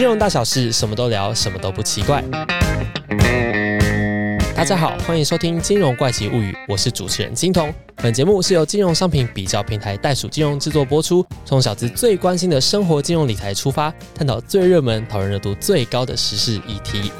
金融大小事，什么都聊，什么都不奇怪。大家好，欢迎收听《金融怪奇物语》，我是主持人金童。本节目是由金融商品比较平台袋鼠金融制作播出，从小资最关心的生活金融理财出发，探讨最热门、讨论热度最高的时事议题。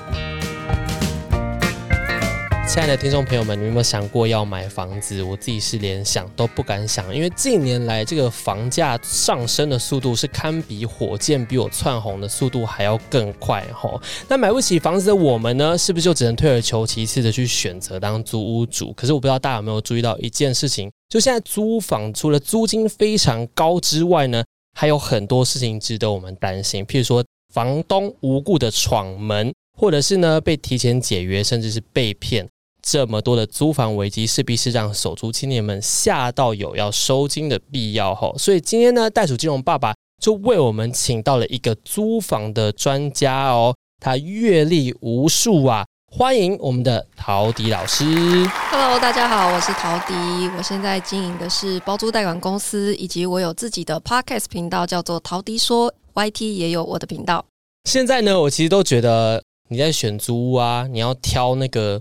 亲爱的听众朋友们，你有没有想过要买房子？我自己是连想都不敢想，因为近年来这个房价上升的速度是堪比火箭，比我窜红的速度还要更快哈。那买不起房子的我们呢，是不是就只能退而求其次的去选择当租屋主？可是我不知道大家有没有注意到一件事情，就现在租房除了租金非常高之外呢，还有很多事情值得我们担心，譬如说房东无故的闯门，或者是呢被提前解约，甚至是被骗。这么多的租房危机，势必是让手租青年们吓到有要收金的必要吼。所以今天呢，袋鼠金融爸爸就为我们请到了一个租房的专家哦，他阅历无数啊，欢迎我们的陶迪老师。Hello，大家好，我是陶迪，我现在经营的是包租代管公司，以及我有自己的 Podcast 频道，叫做陶迪说 YT，也有我的频道。现在呢，我其实都觉得你在选租屋啊，你要挑那个。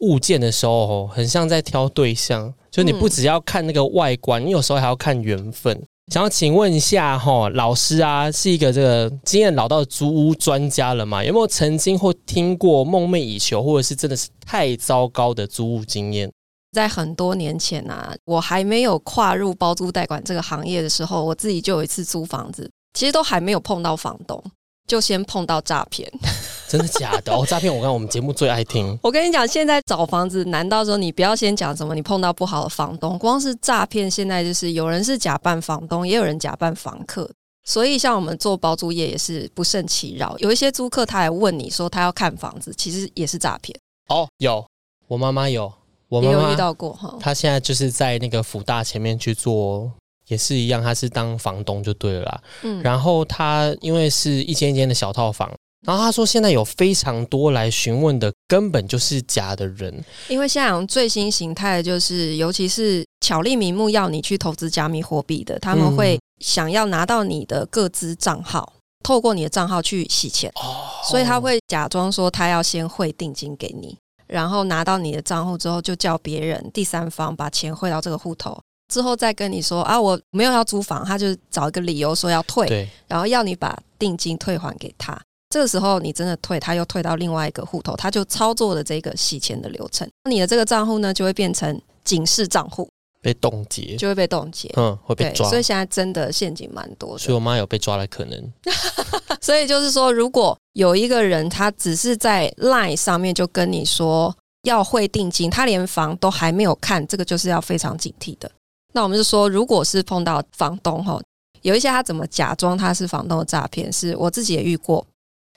物件的时候，很像在挑对象，就你不只要看那个外观，你有时候还要看缘分。想要请问一下，哈，老师啊，是一个这个经验老道的租屋专家了吗？有没有曾经或听过梦寐以求，或者是真的是太糟糕的租屋经验？在很多年前啊，我还没有跨入包租代管这个行业的时候，我自己就有一次租房子，其实都还没有碰到房东。就先碰到诈骗，真的假的？哦，诈骗！我看我们节目最爱听。我跟你讲，现在找房子，难道说你不要先讲什么？你碰到不好的房东，光是诈骗，现在就是有人是假扮房东，也有人假扮房客。所以，像我们做包租业也是不胜其扰。有一些租客他还问你说他要看房子，其实也是诈骗。哦，有，我妈妈有，我妈妈遇到过哈。她现在就是在那个福大前面去做。也是一样，他是当房东就对了。嗯，然后他因为是一间一间的小套房，然后他说现在有非常多来询问的，根本就是假的人。因为现在最新形态就是，尤其是巧立名目要你去投资加密货币的，他们会想要拿到你的各资账号，透过你的账号去洗钱。哦，所以他会假装说他要先汇定金给你，然后拿到你的账户之后，就叫别人第三方把钱汇到这个户头。之后再跟你说啊，我没有要租房，他就找一个理由说要退，然后要你把定金退还给他。这个时候你真的退，他又退到另外一个户头，他就操作了这个洗钱的流程。你的这个账户呢，就会变成警示账户，被冻结，就会被冻结，嗯，会被抓。所以现在真的陷阱蛮多的。所以我妈有被抓的可能。所以就是说，如果有一个人他只是在 Line 上面就跟你说要汇定金，他连房都还没有看，这个就是要非常警惕的。那我们就说，如果是碰到房东哈，有一些他怎么假装他是房东的诈骗，是我自己也遇过。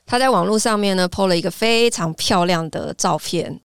他在网络上面呢，po 了一个非常漂亮的照片，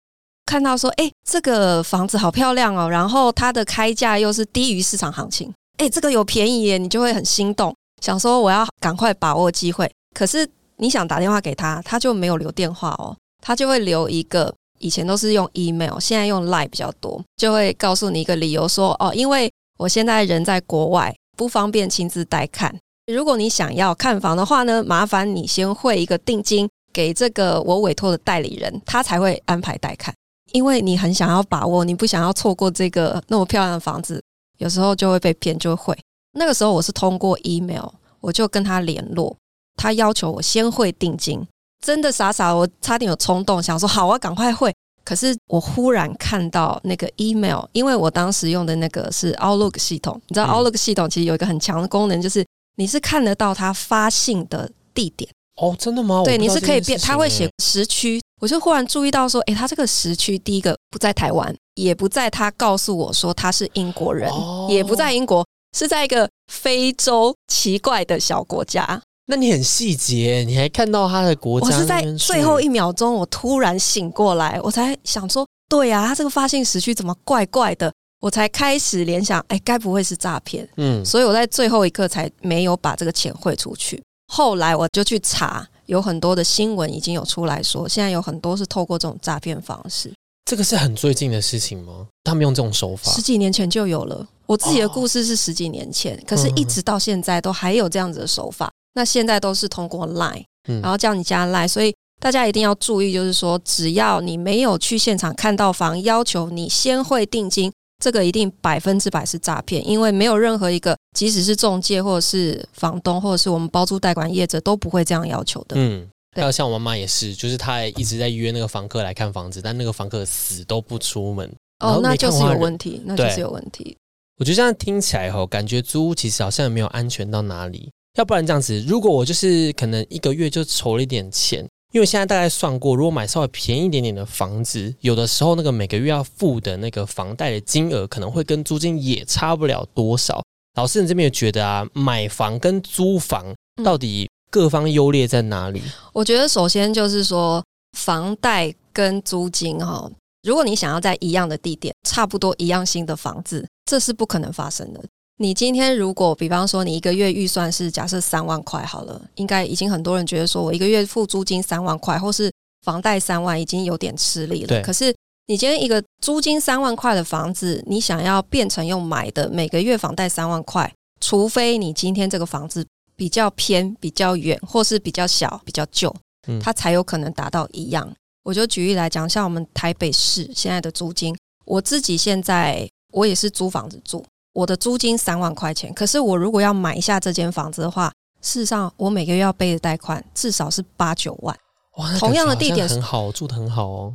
看到说，哎，这个房子好漂亮哦，然后它的开价又是低于市场行情，哎，这个有便宜耶，你就会很心动，想说我要赶快把握机会。可是你想打电话给他，他就没有留电话哦，他就会留一个。以前都是用 email，现在用 line 比较多，就会告诉你一个理由说哦，因为我现在人在国外，不方便亲自带看。如果你想要看房的话呢，麻烦你先汇一个定金给这个我委托的代理人，他才会安排带看。因为你很想要把握，你不想要错过这个那么漂亮的房子，有时候就会被骗，就会。那个时候我是通过 email，我就跟他联络，他要求我先汇定金。真的傻傻，我差点有冲动想说好，我赶快会。可是我忽然看到那个 email，因为我当时用的那个是 Outlook 系统，你知道 Outlook 系统其实有一个很强的功能，就是你是看得到他发信的地点。哦，真的吗？对，你是可以变，他会写时区。我就忽然注意到说，诶，他这个时区第一个不在台湾，也不在他告诉我说他是英国人，也不在英国，是在一个非洲奇怪的小国家。那你很细节，你还看到他的国家。我是在最后一秒钟，我突然醒过来，我才想说，对呀，他这个发信时区怎么怪怪的？我才开始联想，哎，该不会是诈骗？嗯，所以我在最后一刻才没有把这个钱汇出去。后来我就去查，有很多的新闻已经有出来说，现在有很多是透过这种诈骗方式。这个是很最近的事情吗？他们用这种手法，十几年前就有了。我自己的故事是十几年前，可是一直到现在都还有这样子的手法。那现在都是通过 Line，然后叫你加赖，所以大家一定要注意，就是说，只要你没有去现场看到房，要求你先汇定金，这个一定百分之百是诈骗，因为没有任何一个，即使是中介或者是房东或者是我们包租代管业者都不会这样要求的。嗯，还有像我妈妈也是，就是她一直在约那个房客来看房子，但那个房客死都不出门。哦，那就是有问题，那就是有问题。我觉得这样听起来吼，感觉租屋其实好像也没有安全到哪里。要不然这样子，如果我就是可能一个月就筹了一点钱，因为现在大概算过，如果买稍微便宜一点点的房子，有的时候那个每个月要付的那个房贷的金额，可能会跟租金也差不了多少。老师，你这边也觉得啊，买房跟租房到底各方优劣在哪里？我觉得首先就是说，房贷跟租金哈，如果你想要在一样的地点，差不多一样新的房子，这是不可能发生的。你今天如果比方说你一个月预算是假设三万块好了，应该已经很多人觉得说我一个月付租金三万块，或是房贷三万已经有点吃力了。可是你今天一个租金三万块的房子，你想要变成用买的，每个月房贷三万块，除非你今天这个房子比较偏、比较远，或是比较小、比较旧，它才有可能达到一样。我就举例来讲，像我们台北市现在的租金，我自己现在我也是租房子住。我的租金三万块钱，可是我如果要买下这间房子的话，事实上我每个月要背的贷款至少是八九万。哇，同样的地点很好，住的很好哦。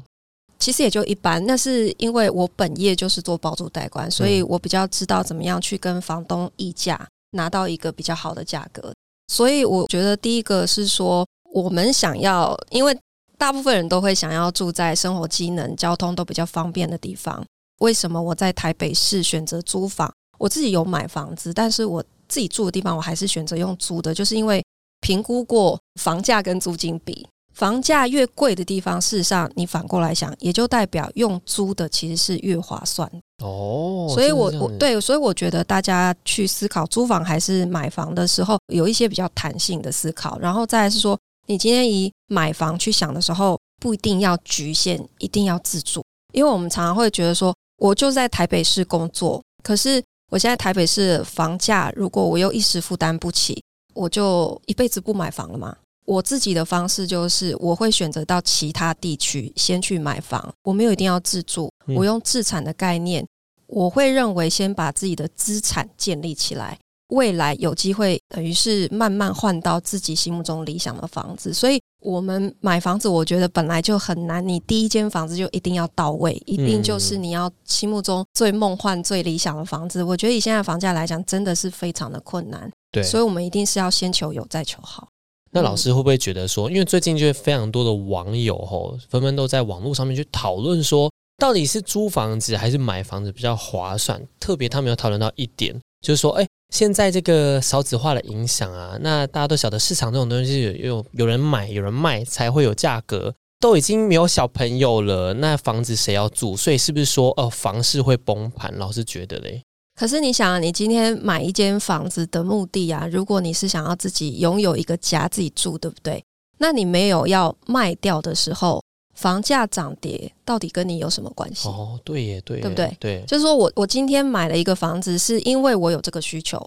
其实也就一般，那是因为我本业就是做包租代管，所以我比较知道怎么样去跟房东议价，拿到一个比较好的价格。所以我觉得第一个是说，我们想要，因为大部分人都会想要住在生活机能、交通都比较方便的地方。为什么我在台北市选择租房？我自己有买房子，但是我自己住的地方，我还是选择用租的，就是因为评估过房价跟租金比，房价越贵的地方，事实上你反过来想，也就代表用租的其实是越划算哦。所以我我对，所以我觉得大家去思考租房还是买房的时候，有一些比较弹性的思考，然后再是说，你今天以买房去想的时候，不一定要局限，一定要自住，因为我们常常会觉得说，我就在台北市工作，可是。我现在台北市房价，如果我又一时负担不起，我就一辈子不买房了嘛？我自己的方式就是，我会选择到其他地区先去买房，我没有一定要自住，我用自产的概念，我会认为先把自己的资产建立起来。未来有机会，等于是慢慢换到自己心目中理想的房子。所以，我们买房子，我觉得本来就很难。你第一间房子就一定要到位，一定就是你要心目中最梦幻、最理想的房子。我觉得以现在房价来讲，真的是非常的困难。对，所以我们一定是要先求有，再求好。那老师会不会觉得说，因为最近就非常多的网友吼，纷纷都在网络上面去讨论说，到底是租房子还是买房子比较划算？特别他们有讨论到一点，就是说，哎。现在这个少子化的影响啊，那大家都晓得市场这种东西有有有人买有人卖才会有价格，都已经没有小朋友了，那房子谁要住？所以是不是说呃房市会崩盘？老是觉得嘞。可是你想啊，你今天买一间房子的目的啊，如果你是想要自己拥有一个家自己住，对不对？那你没有要卖掉的时候。房价涨跌到底跟你有什么关系？哦，对耶，对，对不对？对，就是说我我今天买了一个房子，是因为我有这个需求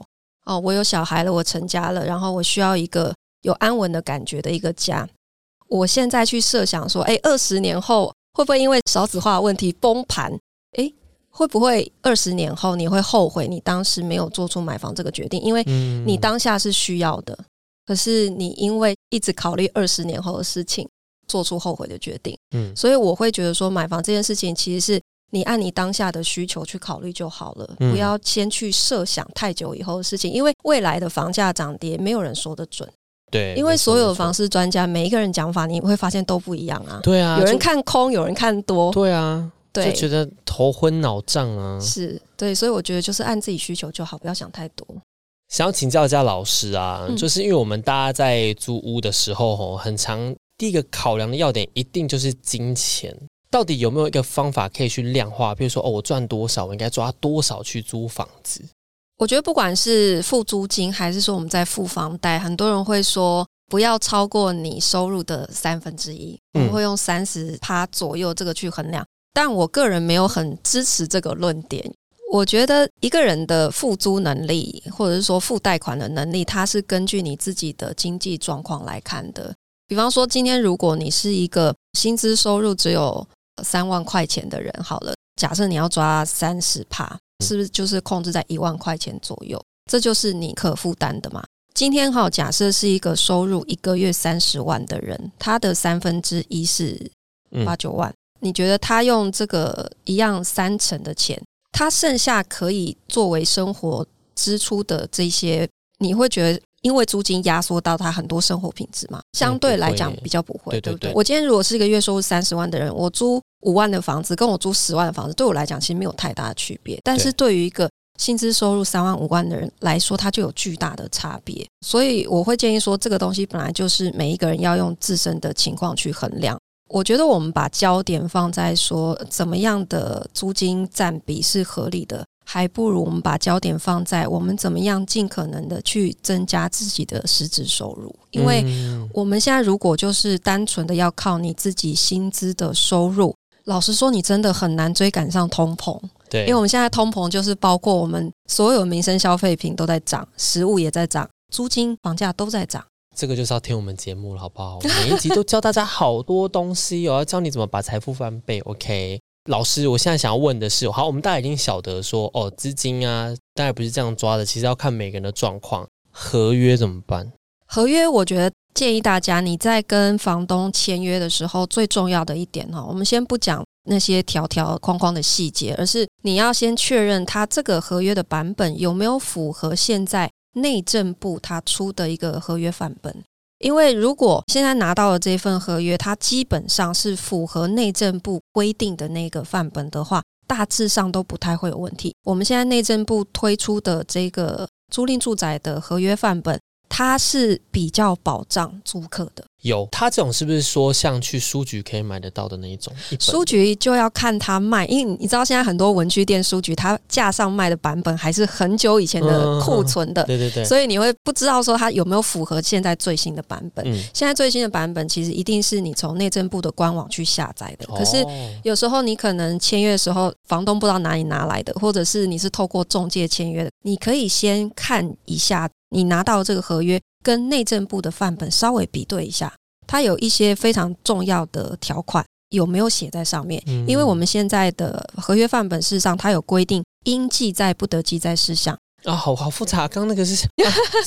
哦，我有小孩了，我成家了，然后我需要一个有安稳的感觉的一个家。我现在去设想说，哎，二十年后会不会因为少子化问题崩盘？哎，会不会二十年后你会后悔你当时没有做出买房这个决定？因为你当下是需要的，可是你因为一直考虑二十年后的事情。做出后悔的决定，嗯，所以我会觉得说，买房这件事情其实是你按你当下的需求去考虑就好了，不要先去设想太久以后的事情，因为未来的房价涨跌没有人说得准，对，因为所有的房市专家每一个人讲法，你会发现都不一样啊，对啊，有人看空，有人看多，对啊，对，就觉得头昏脑胀啊，是对，所以我觉得就是按自己需求就好，不要想太多。想要请教一下老师啊，就是因为我们大家在租屋的时候，吼，很常。第一个考量的要点一定就是金钱，到底有没有一个方法可以去量化？比如说，哦，我赚多少，我应该抓多少去租房子？我觉得不管是付租金，还是说我们在付房贷，很多人会说不要超过你收入的三分之一，我们会用三十趴左右这个去衡量。但我个人没有很支持这个论点。我觉得一个人的付租能力，或者是说付贷款的能力，它是根据你自己的经济状况来看的。比方说，今天如果你是一个薪资收入只有三万块钱的人，好了，假设你要抓三十趴，是不是就是控制在一万块钱左右？这就是你可负担的嘛？今天哈，假设是一个收入一个月三十万的人，他的三分之一是八九万，你觉得他用这个一样三成的钱，他剩下可以作为生活支出的这些，你会觉得？因为租金压缩到他很多生活品质嘛，相对来讲比较不会，对不对？我今天如果是一个月收入三十万的人，我租五万的房子，跟我租十万的房子，对我来讲其实没有太大的区别。但是对于一个薪资收入三万五万的人来说，它就有巨大的差别。所以我会建议说，这个东西本来就是每一个人要用自身的情况去衡量。我觉得我们把焦点放在说怎么样的租金占比是合理的。还不如我们把焦点放在我们怎么样尽可能的去增加自己的实质收入，因为我们现在如果就是单纯的要靠你自己薪资的收入，老实说，你真的很难追赶上通膨。对，因为我们现在通膨就是包括我们所有民生消费品都在涨，食物也在涨，租金、房价都在涨。这个就是要听我们节目了，好不好？每一集都教大家好多东西，我要教你怎么把财富翻倍。OK。老师，我现在想要问的是，好，我们大家已经晓得说，哦，资金啊，当然不是这样抓的，其实要看每个人的状况。合约怎么办？合约，我觉得建议大家你在跟房东签约的时候，最重要的一点哈，我们先不讲那些条条框框的细节，而是你要先确认他这个合约的版本有没有符合现在内政部他出的一个合约范本。因为如果现在拿到的这份合约，它基本上是符合内政部规定的那个范本的话，大致上都不太会有问题。我们现在内政部推出的这个租赁住宅的合约范本。它是比较保障租客的，有它这种是不是说像去书局可以买得到的那一种？书局就要看它卖，因为你知道现在很多文具店、书局，它架上卖的版本还是很久以前的库存的，对对对，所以你会不知道说它有没有符合现在最新的版本。现在最新的版本其实一定是你从内政部的官网去下载的，可是有时候你可能签约的时候，房东不知道哪里拿来的，或者是你是透过中介签约的，你可以先看一下。你拿到这个合约，跟内政部的范本稍微比对一下，它有一些非常重要的条款有没有写在上面？因为我们现在的合约范本事实上它有规定应记载不得记载事项啊，好好复杂。刚那个是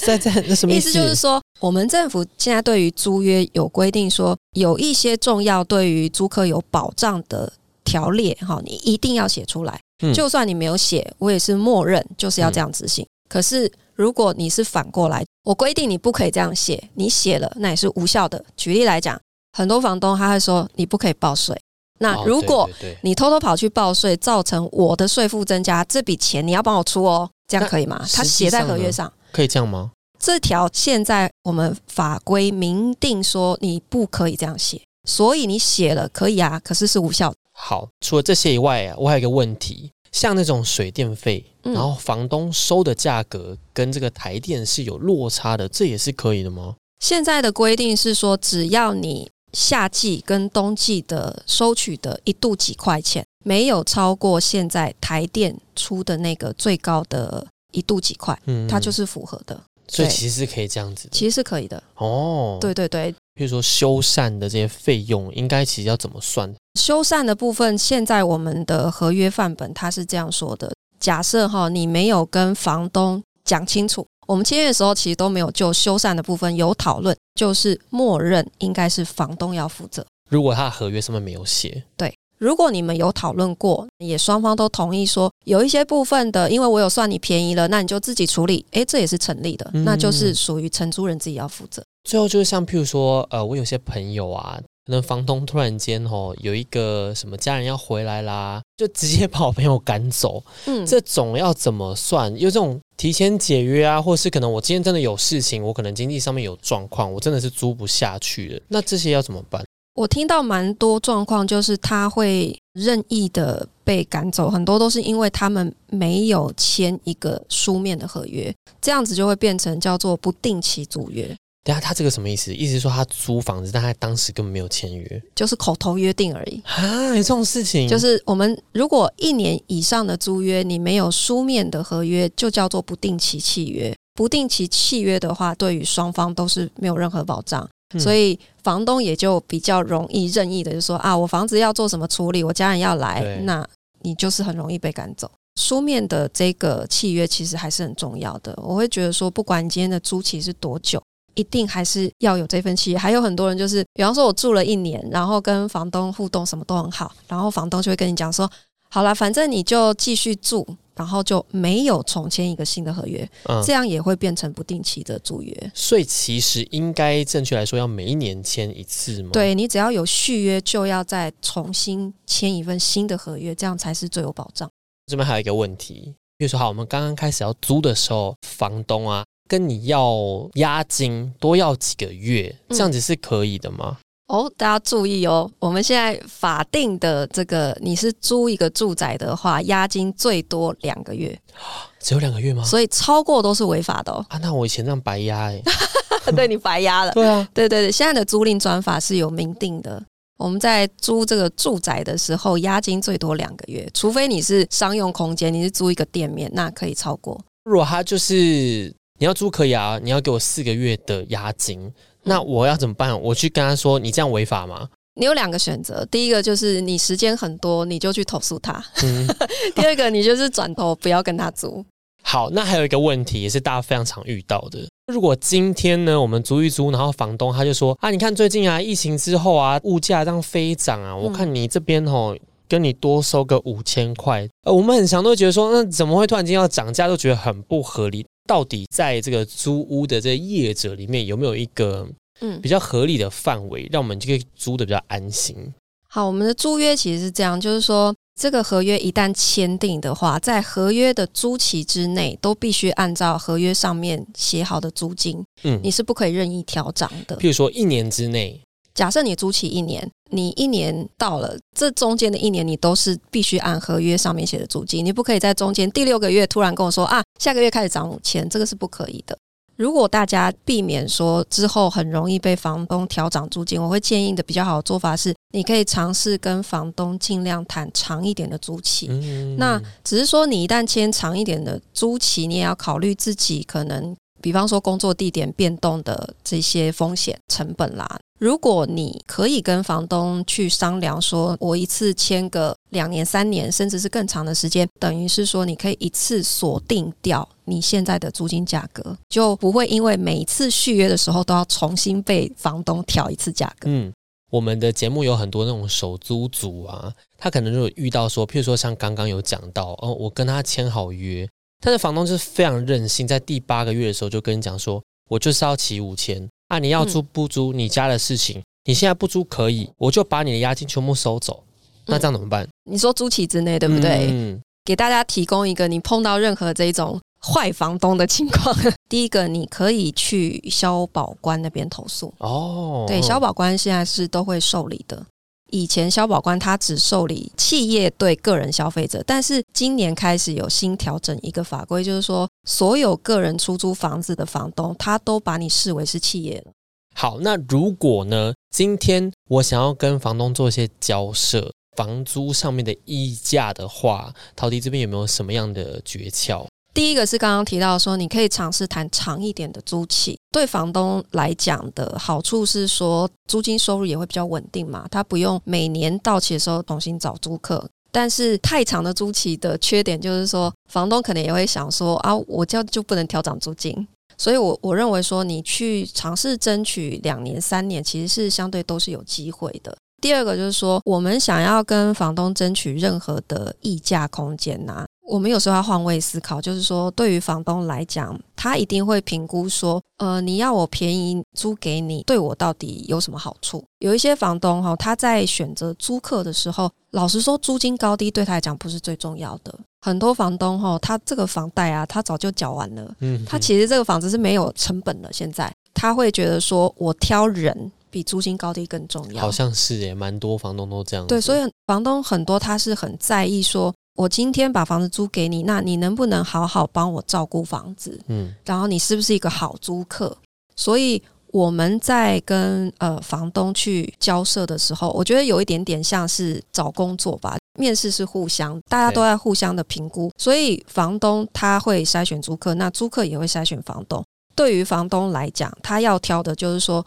在在那什么意思？就是说，我们政府现在对于租约有规定，说有一些重要对于租客有保障的条例，哈，你一定要写出来。就算你没有写，我也是默认就是要这样执行。可是。如果你是反过来，我规定你不可以这样写，你写了那也是无效的。举例来讲，很多房东他会说你不可以报税。那如果你偷偷跑去报税，造成我的税负增加，这笔钱你要帮我出哦，这样可以吗？他写在合约上，可以这样吗？这条现在我们法规明定说你不可以这样写，所以你写了可以啊，可是是无效。好，除了这些以外啊，我还有一个问题。像那种水电费，然后房东收的价格跟这个台电是有落差的，这也是可以的吗？现在的规定是说，只要你夏季跟冬季的收取的一度几块钱，没有超过现在台电出的那个最高的一度几块，嗯，它就是符合的。所以其实是可以这样子，其实是可以的。哦，对对对。比如说修缮的这些费用，应该其实要怎么算？修缮的部分，现在我们的合约范本它是这样说的：假设哈，你没有跟房东讲清楚，我们签约的时候其实都没有就修缮的部分有讨论，就是默认应该是房东要负责。如果他的合约上面没有写，对。如果你们有讨论过，也双方都同意说有一些部分的，因为我有算你便宜了，那你就自己处理，诶，这也是成立的，那就是属于承租人自己要负责。最后就是像譬如说，呃，我有些朋友啊，可能房东突然间哦有一个什么家人要回来啦，就直接 把我朋友赶走，嗯，这种要怎么算？有这种提前解约啊，或是可能我今天真的有事情，我可能经济上面有状况，我真的是租不下去了，那这些要怎么办？我听到蛮多状况，就是他会任意的被赶走，很多都是因为他们没有签一个书面的合约，这样子就会变成叫做不定期租约。等下他这个什么意思？意思是说他租房子，但他当时根本没有签约，就是口头约定而已啊？有这种事情？就是我们如果一年以上的租约，你没有书面的合约，就叫做不定期契约。不定期契约的话，对于双方都是没有任何保障。所以房东也就比较容易任意的就说啊，我房子要做什么处理，我家人要来，那你就是很容易被赶走。书面的这个契约其实还是很重要的。我会觉得说，不管你今天的租期是多久，一定还是要有这份契约。还有很多人就是，比方说我住了一年，然后跟房东互动什么都很好，然后房东就会跟你讲说，好了，反正你就继续住，然后就没有重签一个新的合约，嗯这样也会变成不定期的租约。所以其实应该正确来说要每一年签一次吗？，对你只要有续约，就要再重新签一份新的合约，这样才是最有保障。这边还有一个问题，比如说好，我们刚刚开始要租的时候，房东啊跟你要押金多要几个月，嗯这样子是可以的吗？哦，大家注意哦，我们现在法定的这个，你是租一个住宅的话，押金最多两个月，只有两个月吗？所以超过都是违法的哦。啊，那我以前这样白押哎、对你白押了。对啊，对对对，现在的租赁专法是有明定的。我们在租这个住宅的时候，押金最多两个月，除非你是商用空间，你是租一个店面，那可以超过。如果他就是你要租可以啊，你要给我四个月的押金，那我要怎么办？我去跟他说，你这样违法吗？你有两个选择，第一个就是你时间很多，你就去投诉他；嗯，第二个你就是转头不要跟他租。好，那还有一个问题也是大家非常常遇到的。如果今天呢，我们租一租，然后房东他就说啊，你看最近啊，疫情之后啊，物价这样飞涨啊，我看你这边哦。跟你多收个五千块，呃，我们很常都觉得说，那怎么会突然间要涨价，都觉得很不合理。到底在这个租屋的这个业者里面，有没有一个嗯比，较合理的范围，让我们就可以租的比较安心？好，我们的租约其实是这样，就是说这个合约一旦签订的话，在合约的租期之内，都必须按照合约上面写好的租金，嗯，你是不可以任意调涨的。譬如说一年之内，假设你租期一年，你一年到了，这中间的一年你都是必须按合约上面写的租金，你不可以在中间第六个月突然跟我说啊，下个月开始涨五千，这个是不可以的。如果大家避免说之后很容易被房东调涨租金，我会建议的比较好的做法是，你可以尝试跟房东尽量谈长一点的租期。嗯那只是说，你一旦签长一点的租期，你也要考虑自己可能，比方说工作地点变动的这些风险成本啦。如果你可以跟房东去商量，说我一次签个两年、三年，甚至是更长的时间，等于是说你可以一次锁定掉你现在的租金价格，就不会因为每一次续约的时候都要重新被房东调一次价格。嗯，我们的节目有很多那种手租族啊，他可能就遇到说，譬如说像刚刚有讲到，哦，我跟他签好约，但是房东就是非常任性，在第八个月的时候就跟你讲说，我就是要起五千啊，你要租不租你家的事情，你现在不租可以，我就把你的押金全部收走，那这样怎么办？你说租期之内，对不对？嗯，给大家提供一个你碰到任何这种坏房东的情况，第一个你可以去消保官那边投诉。哦，对，消保官现在是都会受理的。以前消保官他只受理企业对个人消费者，但是今年开始有新调整一个法规，就是说所有个人出租房子的房东，他都把你视为是企业了。好，那如果呢，今天我想要跟房东做一些交涉，房租上面的议价的话，陶迪这边有没有什么样的诀窍？第一个是刚刚提到说，你可以尝试谈长一点的租期，对房东来讲的好处是说，租金收入也会比较稳定嘛，他不用每年到期的时候重新找租客。但是太长的租期的缺点就是说，房东可能也会想说啊，我这样就不能调涨租金。所以我，我认为说，你去尝试争取两年、三年，其实是相对都是有机会的。第二个就是说，我们想要跟房东争取任何的议价空间呐、我们有时候要换位思考，就是说，对于房东来讲，他一定会评估说，呃，你要我便宜租给你，对我到底有什么好处？有一些房东哈，他在选择租客的时候，老实说，租金高低对他来讲不是最重要的。很多房东哈，他这个房贷啊，他早就缴完了，嗯，他其实这个房子是没有成本的。现在他会觉得说，我挑人比租金高低更重要。好像是耶，蛮多房东都这样子。对，所以房东很多他是很在意说，我今天把房子租给你，那你能不能好好帮我照顾房子？嗯，然后你是不是一个好租客？所以我们在跟呃房东去交涉的时候，我觉得有一点点像是找工作吧。面试是互相，大家都在互相的评估，所以房东他会筛选租客，那租客也会筛选房东。对于房东来讲，他要挑的就是说，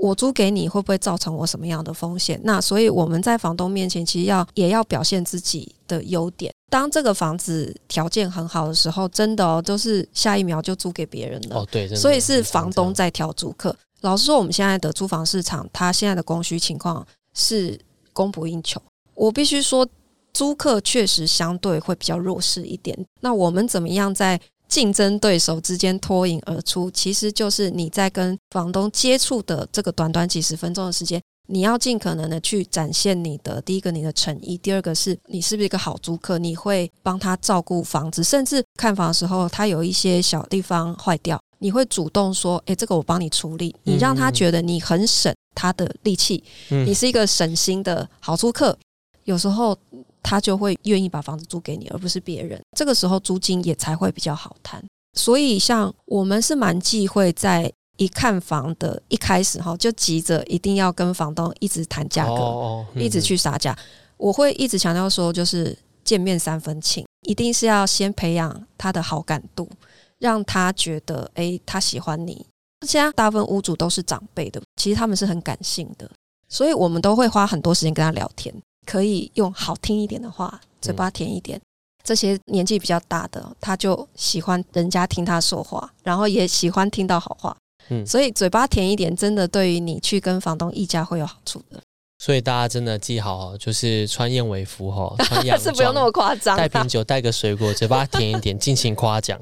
我租给你会不会造成我什么样的风险？那所以我们在房东面前其实要也要表现自己的优点。当这个房子条件很好的时候，真的哦，就是下一秒就租给别人了。哦，对，所以是房东在挑租客。老实说，我们现在的租房市场，它现在的供需情况是供不应求。我必须说，租客确实相对会比较弱势一点。那我们怎么样在竞争对手之间脱颖而出？其实就是你在跟房东接触的这个短短几十分钟的时间，你要尽可能的去展现你的第一个你的诚意，第二个是你是不是一个好租客，你会帮他照顾房子，甚至看房的时候他有一些小地方坏掉，你会主动说：“诶，这个我帮你处理。”你让他觉得你很省他的力气，你是一个省心的好租客。有时候他就会愿意把房子租给你，而不是别人。这个时候租金也才会比较好谈。所以，像我们是蛮忌讳在一看房的一开始哈，就急着一定要跟房东一直谈价格，哦哦一直去杀价。我会一直强调说，就是见面三分情，一定是要先培养他的好感度，让他觉得诶，他喜欢你。现在大部分屋主都是长辈的，其实他们是很感性的，所以我们都会花很多时间跟他聊天，可以用好听一点的话，嘴巴甜一点。这些年纪比较大的，他就喜欢人家听他说话，然后也喜欢听到好话。嗯所以嘴巴甜一点，真的对于你去跟房东议价会有好处的，所以大家真的记好哦，就是穿燕尾服哈，穿洋是不用那么装，夸张、啊。带瓶酒，带个水果，嘴巴甜一点，尽情夸奖。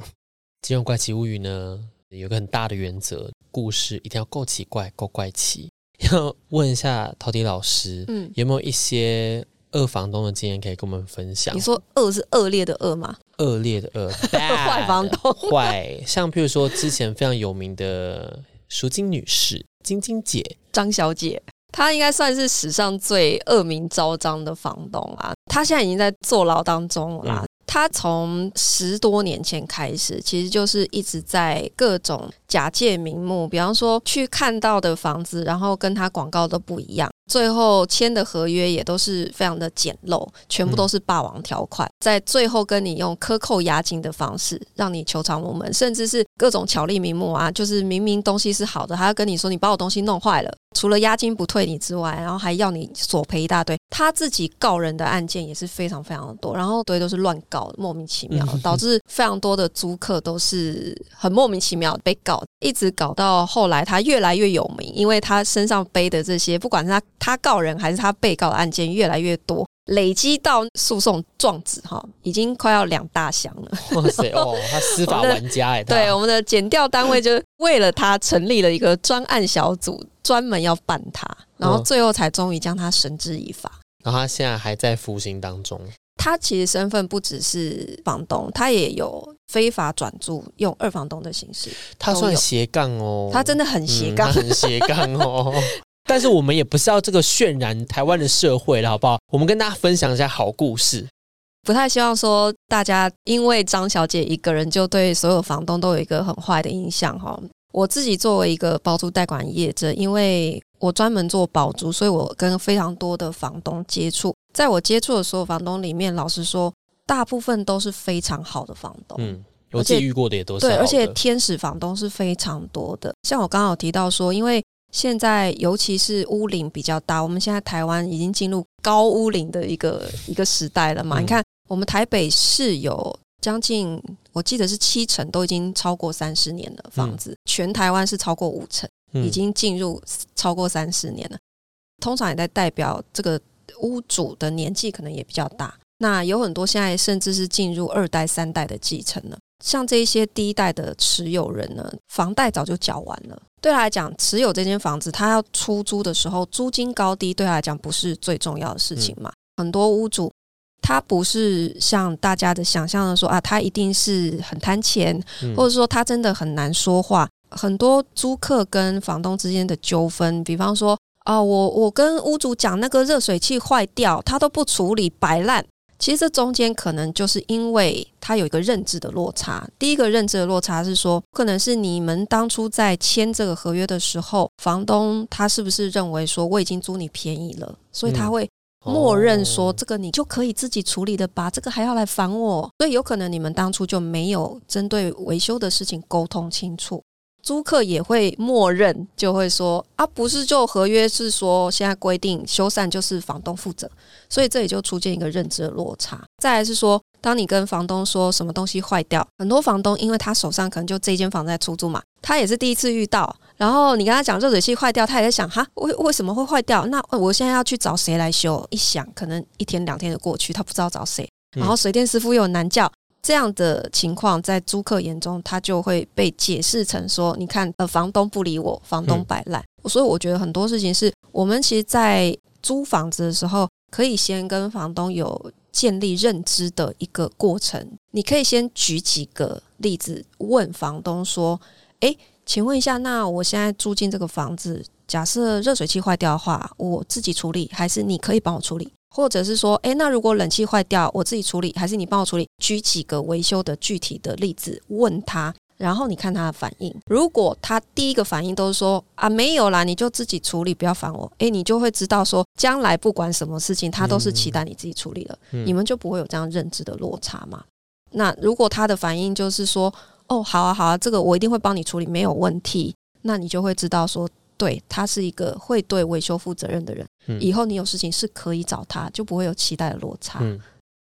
金融怪奇物语呢，有个很大的原则，故事一定要够奇怪，够怪奇。要问一下陶迪老师，嗯，有没有一些恶房东的经验可以跟我们分享你？说恶是恶劣的恶吗？恶劣的恶，坏房东坏，像譬如说之前非常有名的淑金女士、晶晶姐，张小姐，她应该算是史上最恶名昭彰的房东啊。她现在已经在坐牢当中了啦。她从十多年前开始，其实就是一直在各种假借名目，比方说去看到的房子，然后跟他广告都不一样，最后签的合约也都是非常的简陋，全部都是霸王条款，在最后跟你用克扣押金的方式让你求偿无门，甚至是各种巧立名目啊，就是明明东西是好的，他要跟你说你把我东西弄坏了，除了押金不退你之外，然后还要你索赔一大堆。他自己告人的案件也是非常非常的多，然后对都是乱告，莫名其妙，导致非常多的租客都是很莫名其妙地被告，一直搞到后来他越来越有名，因为他身上背的这些，不管是他他告人还是他被告的案件越来越多。累积到诉讼状纸哈，已经快要两大箱了。哇塞 哦，他司法玩家哎，对，我们的检调单位就为了他成立了一个专案小组，专门要办他，然后嗯最后才终于将他绳之以法。然后他现在还在服刑当中，他其实身份不只是房东，他也有非法转租，用二房东的形式。他算斜杠哦，他真的很斜杠嗯，很斜杠哦。但是我们也不是要这个渲染台湾的社会了，好不好？我们跟大家分享一下好故事。不太希望说大家因为张小姐一个人就对所有房东都有一个很坏的印象哈。我自己作为一个包租代管业者，因为我专门做包租，所以我跟非常多的房东接触。在我接触的所有房东里面，老实说，大部分都是非常好的房东。嗯，我自己遇过的也都是对，而且天使房东是非常多的。像我刚刚有提到说，因为现在尤其是屋龄比较大，我们现在台湾已经进入高屋龄的一个一个时代了嘛。嗯你看，我们台北市有将近，我记得是七成都已经超过三十年的房子，全台湾是超过五成，嗯已经进入超过三十年了。通常也在代表这个屋主的年纪可能也比较大。那有很多现在甚至是进入二代、三代的继承了。像这一些第一代的持有人呢，房贷早就缴完了。对他来讲，持有这间房子，他要出租的时候，租金高低对他来讲不是最重要的事情嘛。很多屋主他不是像大家的想象的说啊，他一定是很贪钱，嗯或者说他真的很难说话。很多租客跟房东之间的纠纷，比方说啊，我我跟屋主讲那个热水器坏掉，他都不处理，摆烂。其实这中间可能就是因为他有一个认知的落差。第一个认知的落差是说，可能是你们当初在签这个合约的时候，房东他是不是认为说我已经租你便宜了，所以他嗯会默认说哦这个你就可以自己处理的吧，这个还要来烦我，所以有可能你们当初就没有针对维修的事情沟通清楚。租客也会默认就会说啊，不是就合约是说现在规定修缮就是房东负责，所以这里就出现一个认知的落差。再来是说，当你跟房东说什么东西坏掉，很多房东因为他手上可能就这间房在出租嘛，他也是第一次遇到，然后你跟他讲热水器坏掉，他也在想哈为为什么会坏掉？那我现在要去找谁来修？一想可能一天两天就过去，他不知道找谁，然后水电师傅又难叫。这样的情况在租客眼中，他就会被解释成说：“你看，呃，房东不理我，房东摆烂。”所以我觉得很多事情是我们其实，在租房子的时候，可以先跟房东有建立认知的一个过程。你可以先举几个例子，问房东说：“诶，请问一下，那我现在租进这个房子，假设热水器坏掉的话，我自己处理，还是你可以帮我处理？”或者是说，诶，那如果冷气坏掉，我自己处理，还是你帮我处理？举几个维修的具体的例子，问他，然后你看他的反应。如果他第一个反应都是说啊，没有啦，你就自己处理，不要烦我。诶，你就会知道说，将来不管什么事情，他都是期待你自己处理了，你们就不会有这样认知的落差嘛。那如果他的反应就是说，哦，好啊，好啊，这个我一定会帮你处理，没有问题，那你就会知道说。对他是一个会对维修负责任的人，以后你有事情是可以找他，就不会有期待的落差。嗯，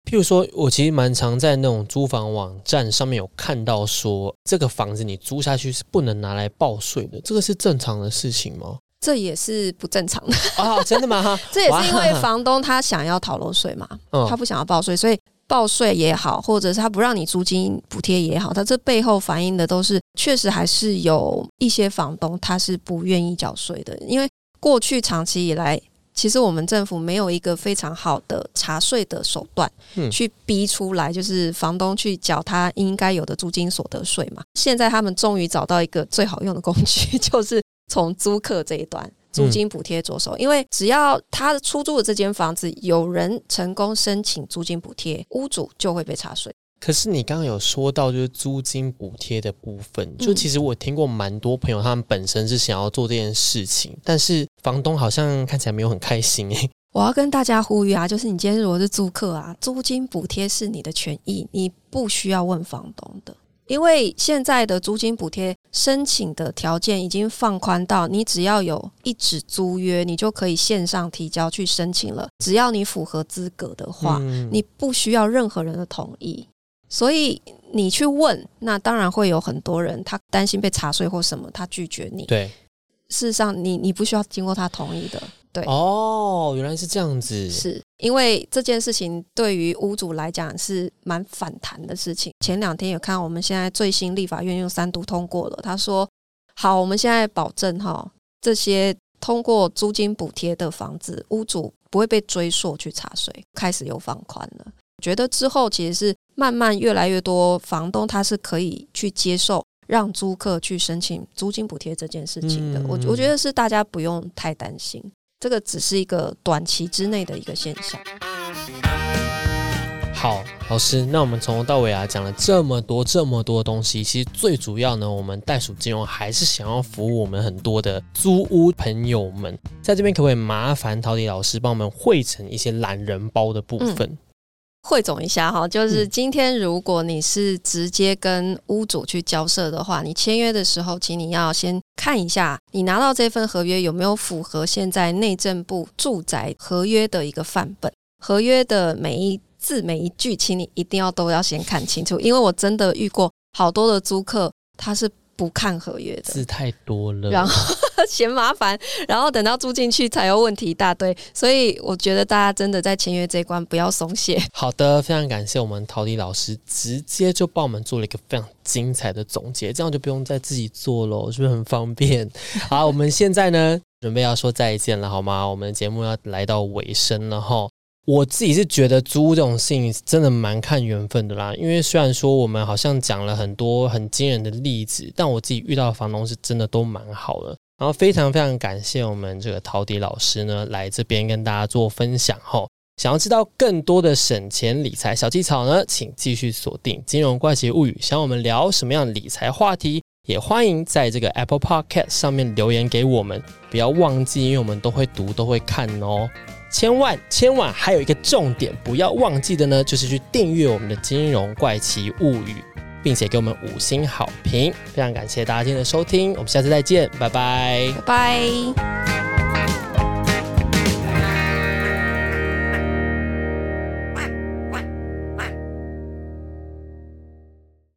譬如说，我其实蛮常在那种租房网站上面有看到说，这个房子你租下去是不能拿来报税的，这个是正常的事情吗？这也是不正常的啊！真的吗？这也是因为房东他想要逃漏税嘛，他不想要报税，所以。报税也好，或者是他不让你租金补贴也好，他这背后反映的都是确实还是有一些房东他是不愿意缴税的，因为过去长期以来，其实我们政府没有一个非常好的查税的手段，去逼出来就是房东去缴他应该有的租金所得税嘛。现在他们终于找到一个最好用的工具，就是从租客这一端。租金补贴着手，因为只要他出租的这间房子有人成功申请租金补贴，屋主就会被查税。可是你刚刚有说到就是租金补贴的部分，就其实我听过蛮多朋友，他们本身是想要做这件事情，但是房东好像看起来没有很开心诶。我要跟大家呼吁啊，就是你今天如果是租客啊，租金补贴是你的权益，你不需要问房东的。因为现在的租金补贴申请的条件已经放宽到，你只要有一纸租约，你就可以线上提交去申请了。只要你符合资格的话，你不需要任何人的同意。所以你去问，那当然会有很多人他担心被查税或什么，他拒绝你。对，事实上你你不需要经过他同意的。对哦，原来是这样子。是因为这件事情对于屋主来讲是蛮反弹的事情。前两天有看，我们现在最新立法院用三读通过了，他说：“好，我们现在保证哈，这些通过租金补贴的房子，屋主不会被追溯去查税，开始有放宽了。觉得之后其实是慢慢越来越多房东他是可以去接受让租客去申请租金补贴这件事情的。我我觉得是大家不用太担心。”这个只是一个短期之内的一个现象。好，老师，那我们从头到尾啊讲了这么多这么多东西，其实最主要呢，我们袋鼠金融还是想要服务我们很多的租屋朋友们。在这边可不可以麻烦陶迪老师帮我们汇成一些懒人包的部分？汇总一下哈，就是今天如果你是直接跟屋主去交涉的话，你签约的时候，请你要先看一下，你拿到这份合约有没有符合现在内政部住宅合约的一个范本，合约的每一字每一句，请你一定要都要先看清楚，因为我真的遇过好多的租客，他是。不看合约的字太多了，然后 嫌麻烦，然后等到住进去才有问题一大堆，所以我觉得大家真的在签约这一关不要松懈。好的，非常感谢我们陶迪老师，直接就帮我们做了一个非常精彩的总结，这样就不用再自己做了，是不是很方便？好，我们现在呢准备要说再见了，好吗？我们节目要来到尾声了哈。我自己是觉得租这种事情真的蛮看缘分的啦，因为虽然说我们好像讲了很多很惊人的例子，但我自己遇到的房东是真的都蛮好的。然后非常非常感谢我们这个陶迪老师呢来这边跟大家做分享哈。想要知道更多的省钱理财小技巧呢，请继续锁定《金融怪奇物语》。想我们聊什么样的理财话题，也欢迎在这个 Apple Podcast 上面留言给我们。不要忘记，因为我们都会读都会看哦。千万千万还有一个重点，不要忘记的呢，就是去订阅我们的《金融怪奇物语》。并且给我们五星好评。非常感谢大家今天的收听，我们下次再见，拜拜。拜拜。